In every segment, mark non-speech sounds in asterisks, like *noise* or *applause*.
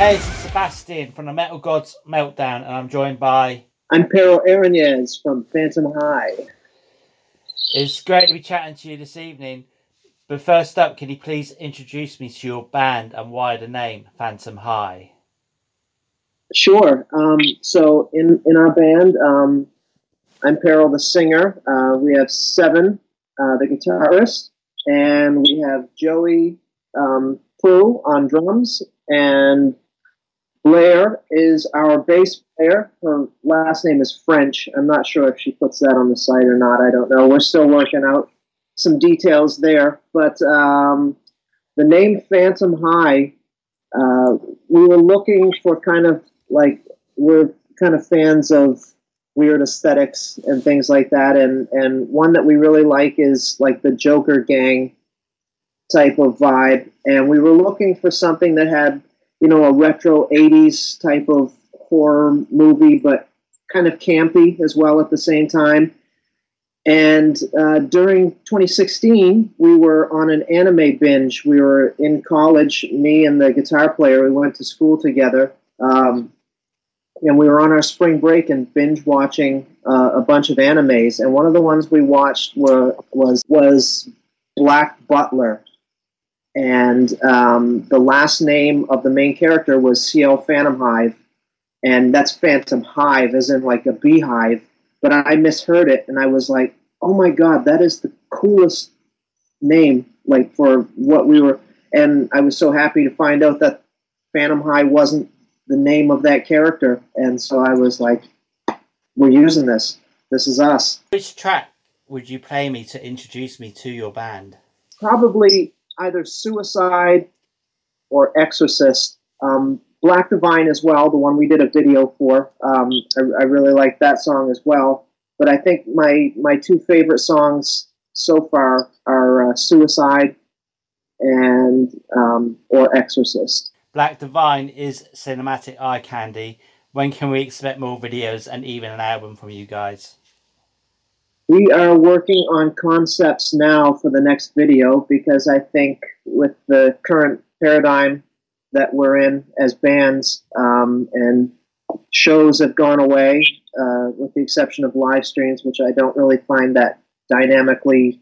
Hey, this is Sebastian from the Metal Gods Meltdown, and I'm joined by. I'm Peril Aranez from Phantom High. It's great to be chatting to you this evening. But first up, can you please introduce me to your band and why the name Phantom High? Sure. Um, so in in our band, um, I'm Peril, the singer. Uh, we have Seven, uh, the guitarist, and we have Joey um, Pooh on drums, and Blair is our bass player. Her last name is French. I'm not sure if she puts that on the site or not. I don't know. We're still working out some details there. But um, the name Phantom High, uh, we were looking for kind of like, we're kind of fans of weird aesthetics and things like that. And, and one that we really like is like the Joker Gang type of vibe. And we were looking for something that had you know, a retro 80s type of horror movie, but kind of campy as well at the same time. And uh, during 2016, we were on an anime binge. We were in college, me and the guitar player, we went to school together. Um, and we were on our spring break and binge watching uh, a bunch of animes. And one of the ones we watched were, was was Black Butler and um, the last name of the main character was Ciel Phantomhive, and that's Phantomhive, as in like a beehive. But I misheard it, and I was like, "Oh my god, that is the coolest name!" Like for what we were, and I was so happy to find out that Phantom Hive wasn't the name of that character, and so I was like, "We're using this. This is us." Which track would you play me to introduce me to your band? Probably either Suicide or Exorcist. Um, Black Divine as well, the one we did a video for. Um, I, I, really like that song as well. But I think my my two favorite songs so far are uh, Suicide and um, or Exorcist. Black Divine is cinematic eye candy. When can we expect more videos and even an album from you guys? We are working on concepts now for the next video because I think with the current paradigm that we're in as bands um, and shows have gone away, uh, with the exception of live streams, which I don't really find that dynamically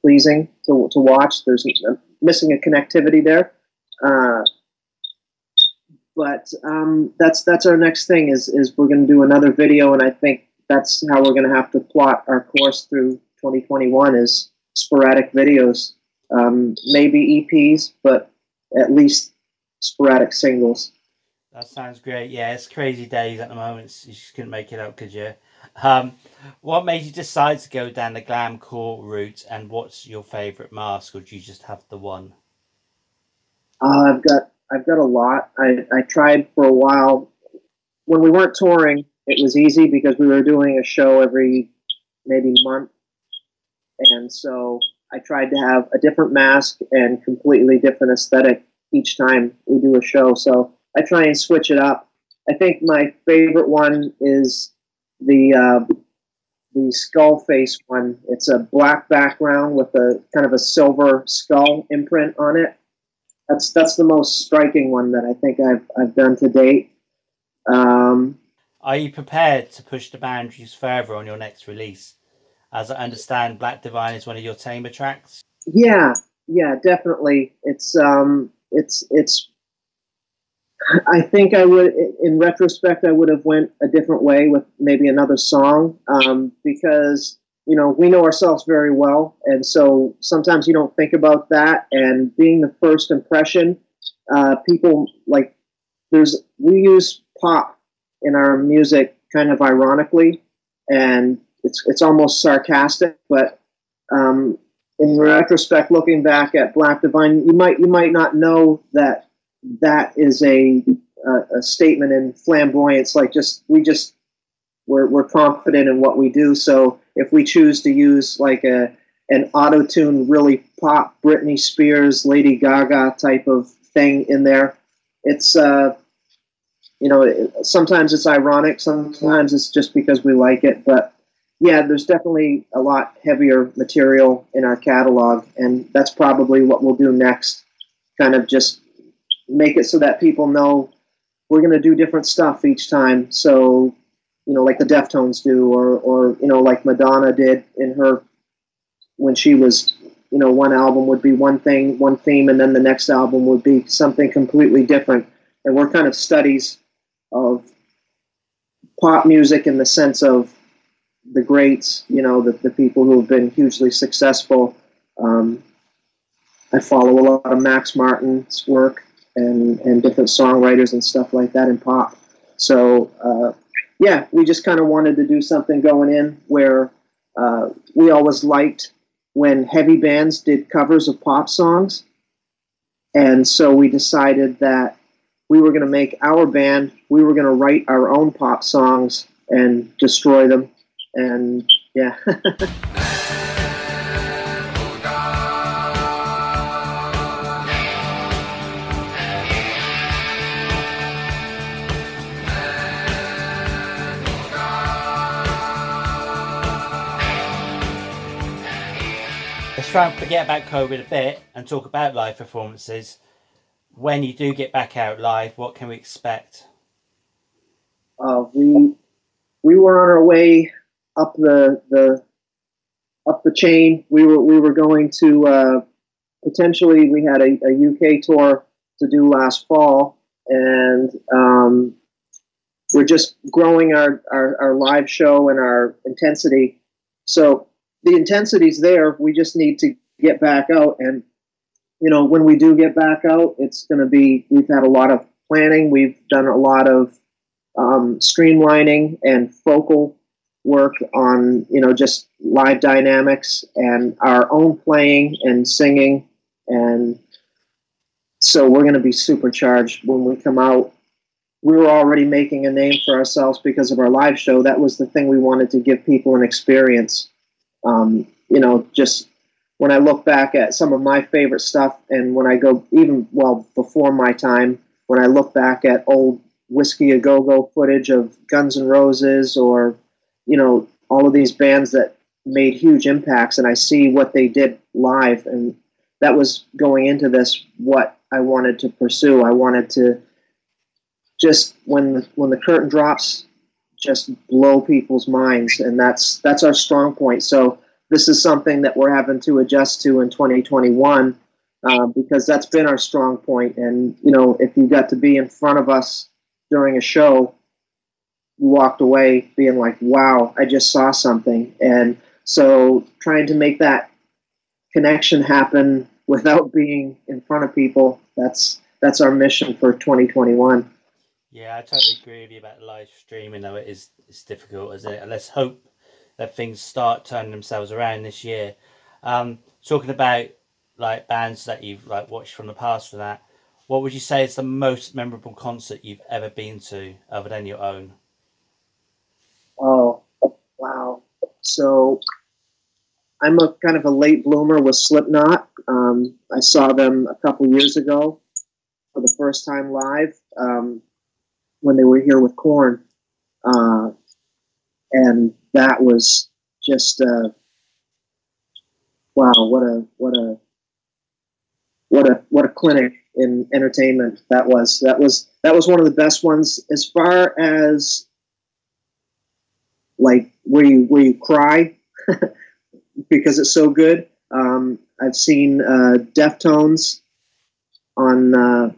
pleasing to, to watch. There's missing a connectivity there. Uh, but um, that's that's our next thing is is we're going to do another video, and I think that's how we're going to have to plot our course through 2021 is sporadic videos, um, maybe EPs, but at least sporadic singles. That sounds great. Yeah, it's crazy days at the moment. You just couldn't make it up, could you? Um, what made you decide to go down the glam core route, and what's your favorite mask, or do you just have the one? Uh, I've got I've got a lot. I, I tried for a while when we weren't touring it was easy because we were doing a show every maybe month, and so I tried to have a different mask and completely different aesthetic each time we do a show. So I try and switch it up. I think my favorite one is the uh, the skull face one. It's a black background with a kind of a silver skull imprint on it. That's that's the most striking one that I think I've I've done to date. Um, are you prepared to push the boundaries further on your next release? As I understand, Black Divine is one of your Tamer tracks. Yeah, yeah, definitely. It's um, it's it's. I think I would, in retrospect, I would have went a different way with maybe another song um, because you know we know ourselves very well, and so sometimes you don't think about that. And being the first impression, uh, people like there's we use pop in our music kind of ironically, and it's it's almost sarcastic. But um, in retrospect, looking back at Black Divine, you might you might not know that that is a a, a statement in flamboyance. Like just we just we're we're confident in what we do. So if we choose to use like a an auto tune, really pop Britney Spears, Lady Gaga type of thing in there, it's uh, you know, sometimes it's ironic, sometimes it's just because we like it. But yeah, there's definitely a lot heavier material in our catalog, and that's probably what we'll do next. Kind of just make it so that people know we're going to do different stuff each time. So, you know, like the Deftones do, or or you know, like Madonna did in her when she was, you know, one album would be one thing, one theme, and then the next album would be something completely different. And we're kind of studies of pop music in the sense of the greats, you know, the, the people who have been hugely successful. Um, I follow a lot of Max Martin's work and, and different songwriters and stuff like that in pop. So, uh, yeah, we just kind of wanted to do something going in where uh, we always liked when heavy bands did covers of pop songs. And so we decided that we were going to make our band, we were going to write our own pop songs and destroy them. And yeah. Let's try and forget about COVID a bit and talk about live performances. When you do get back out live, what can we expect? Uh, we we were on our way up the the up the chain. We were we were going to uh, potentially we had a, a, UK tour to do last fall, and um, we're just growing our, our, our live show and our intensity. So the intensity's there. We just need to get back out. And, you know, when we do get back out, it's going to be, we've had a lot of planning. We've done a lot of um, streamlining and focal work on, you know, just live dynamics and our own playing and singing. And so we're going to be supercharged when we come out. We were already making a name for ourselves because of our live show. That was the thing we wanted to give people an experience um, you know, just when I look back at some of my favorite stuff, and when I go even well before my time, when I look back at old Whiskey a Go Go footage of Guns N' Roses, or you know, all of these bands that made huge impacts, and I see what they did live, and that was going into this what I wanted to pursue. I wanted to just when the, when the curtain drops just blow people's minds, and that's that's our strong point. So this is something that we're having to adjust to in 2021 uh, because that's been our strong point. And you know, if you got to be in front of us during a show, you walked away being like, "Wow, I just saw something." And so, trying to make that connection happen without *laughs* being in front of people that's that's our mission for 2021 yeah, I totally agree with you about live streaming. Though it is it's difficult, is it? let's hope that things start turning themselves around this year. Um, talking about like bands that you've like watched from the past for that, what would you say is the most memorable concert you've ever been to, other than your own? Oh, wow! So I'm a kind of a late bloomer with Slipknot. Um, I saw them a couple years ago for the first time live. Um, when they were here with Korn, uh, and that was just uh, wow! What a what a what a what a clinic in entertainment that was. That was that was one of the best ones as far as like where you where you cry *laughs* because it's so good. Um, I've seen uh, Deftones on uh,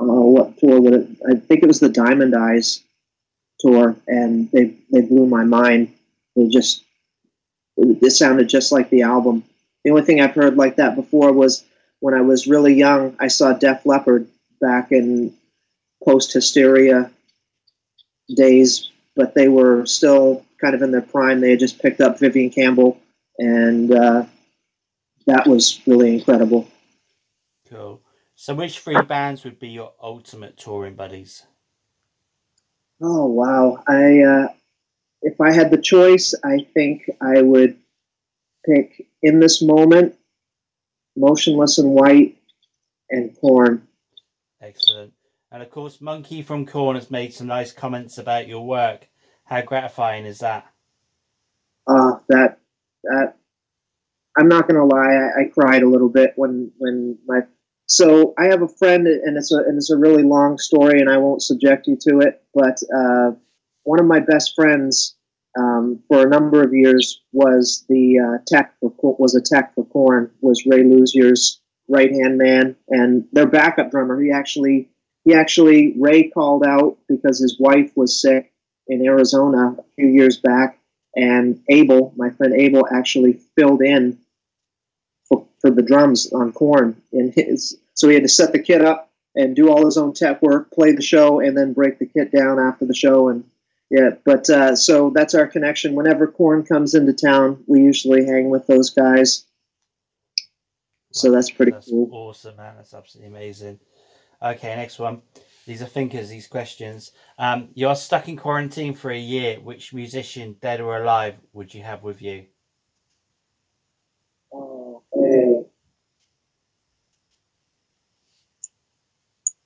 oh, what tour would it? I think it was the Diamond Eyes tour, and they they blew my mind. They just it sounded just like the album. The only thing I've heard like that before was when I was really young. I saw Def Leppard back in post hysteria days, but they were still kind of in their prime. They had just picked up Vivian Campbell, and uh, that was really incredible. Cool. So, which three bands would be your ultimate touring buddies? Oh wow! I uh, if I had the choice, I think I would pick in this moment, Motionless in White, and Korn. Excellent. And of course, Munky from Korn has made some nice comments about your work. How gratifying is that? Uh, that that I'm not gonna lie, I, I cried a little bit when when my so I have a friend, and it's a and it's a really long story, and I won't subject you to it. But uh, one of my best friends um, for a number of years was the uh, tech for was a tech for Korn was Ray Luzier's right hand man and their backup drummer. He actually he actually Ray called out because his wife was sick in Arizona a few years back, and Abel, my friend Abel, actually filled in for, the drums on Korn, in his. So he had to set the kit up and do all his own tech work, play the show, and then break the kit down after the show and yeah, but uh, so that's our connection. Whenever Korn comes into town, we usually hang with those guys. So that's pretty That's cool. awesome, man. That's absolutely amazing. Okay, next one. These are thinkers, these questions. Um, you are stuck in quarantine for a year. Which musician, dead or alive, would you have with you? Okay.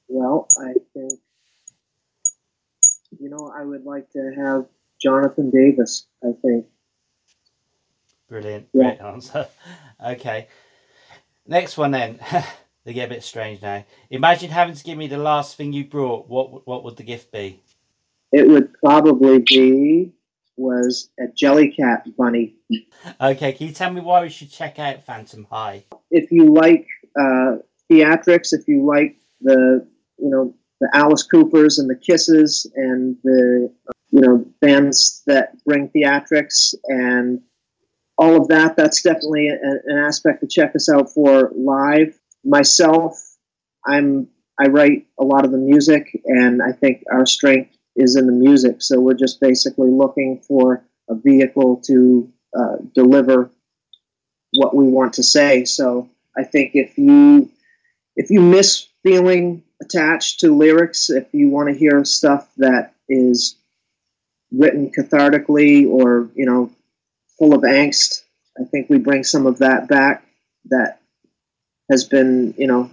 Well, I think you know I would like to have Jonathan Davis. I think. Brilliant. Yeah. Great answer. *laughs* Okay. Next one then. *laughs* they get a bit strange now. Imagine having to give me the last thing you brought. What what would the gift be? It would probably be was a Jellycat bunny. Okay, can you tell me why we should check out Phantom High? If you like uh, theatrics, if you like the you know the Alice Coopers and the Kisses and the you know bands that bring theatrics and all of that, that's definitely a, an aspect to check us out for live. Myself, I'm I write a lot of the music, and I think our strength is in the music. So we're just basically looking for a vehicle to uh, deliver what we want to say. So I think if you if you miss feeling attached to lyrics, if you want to hear stuff that is written cathartically or you know full of angst, I think we bring some of that back. That has been you know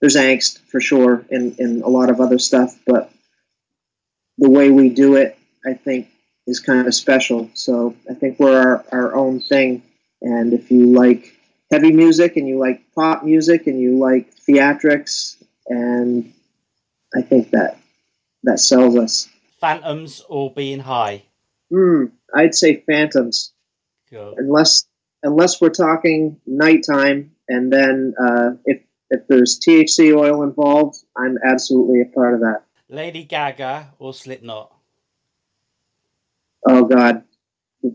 there's angst for sure in in a lot of other stuff, but the way we do it, I think, is kind of special. So I think we're our, our own thing. And if you like heavy music and you like pop music and you like theatrics, and I think that that sells us. Phantoms or being high? Hmm, I'd say Phantoms, unless unless we're talking nighttime, and then uh, if if there's THC oil involved, I'm absolutely a part of that. Lady Gaga or Slipknot? Oh God, the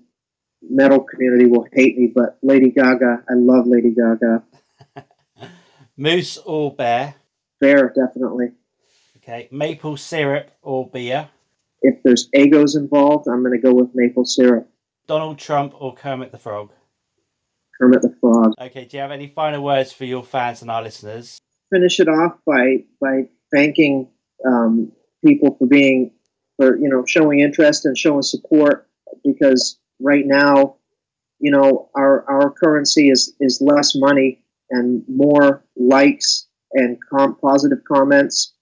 metal community will hate me, but Lady Gaga, I love Lady Gaga. *laughs* Moose or bear? Fair, definitely. Okay. Maple syrup or beer? If there's egos involved, I'm going to go with maple syrup. Donald Trump or Kermit the Frog? Kermit the Frog. Okay, do you have any final words for your fans and our listeners? Finish it off by by thanking um, people for being for you know showing interest and showing support because right now, you know our our currency is is less money and more likes and com- positive comments,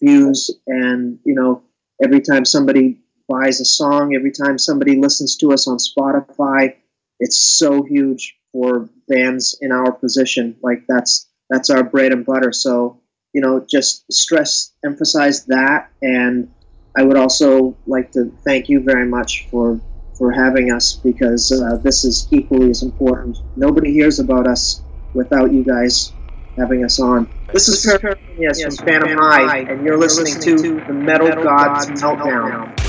views, and you know every time somebody buys a song, every time somebody listens to us on Spotify, it's so huge for bands in our position. Like that's that's our bread and butter. So you know, just stress, emphasize that, and I would also like to thank you very much for for having us because uh, this is equally as important. Nobody hears about us without you guys having us on. This is Paraphernias from Phantom High, and you're listening to the Metal Gods Meltdown.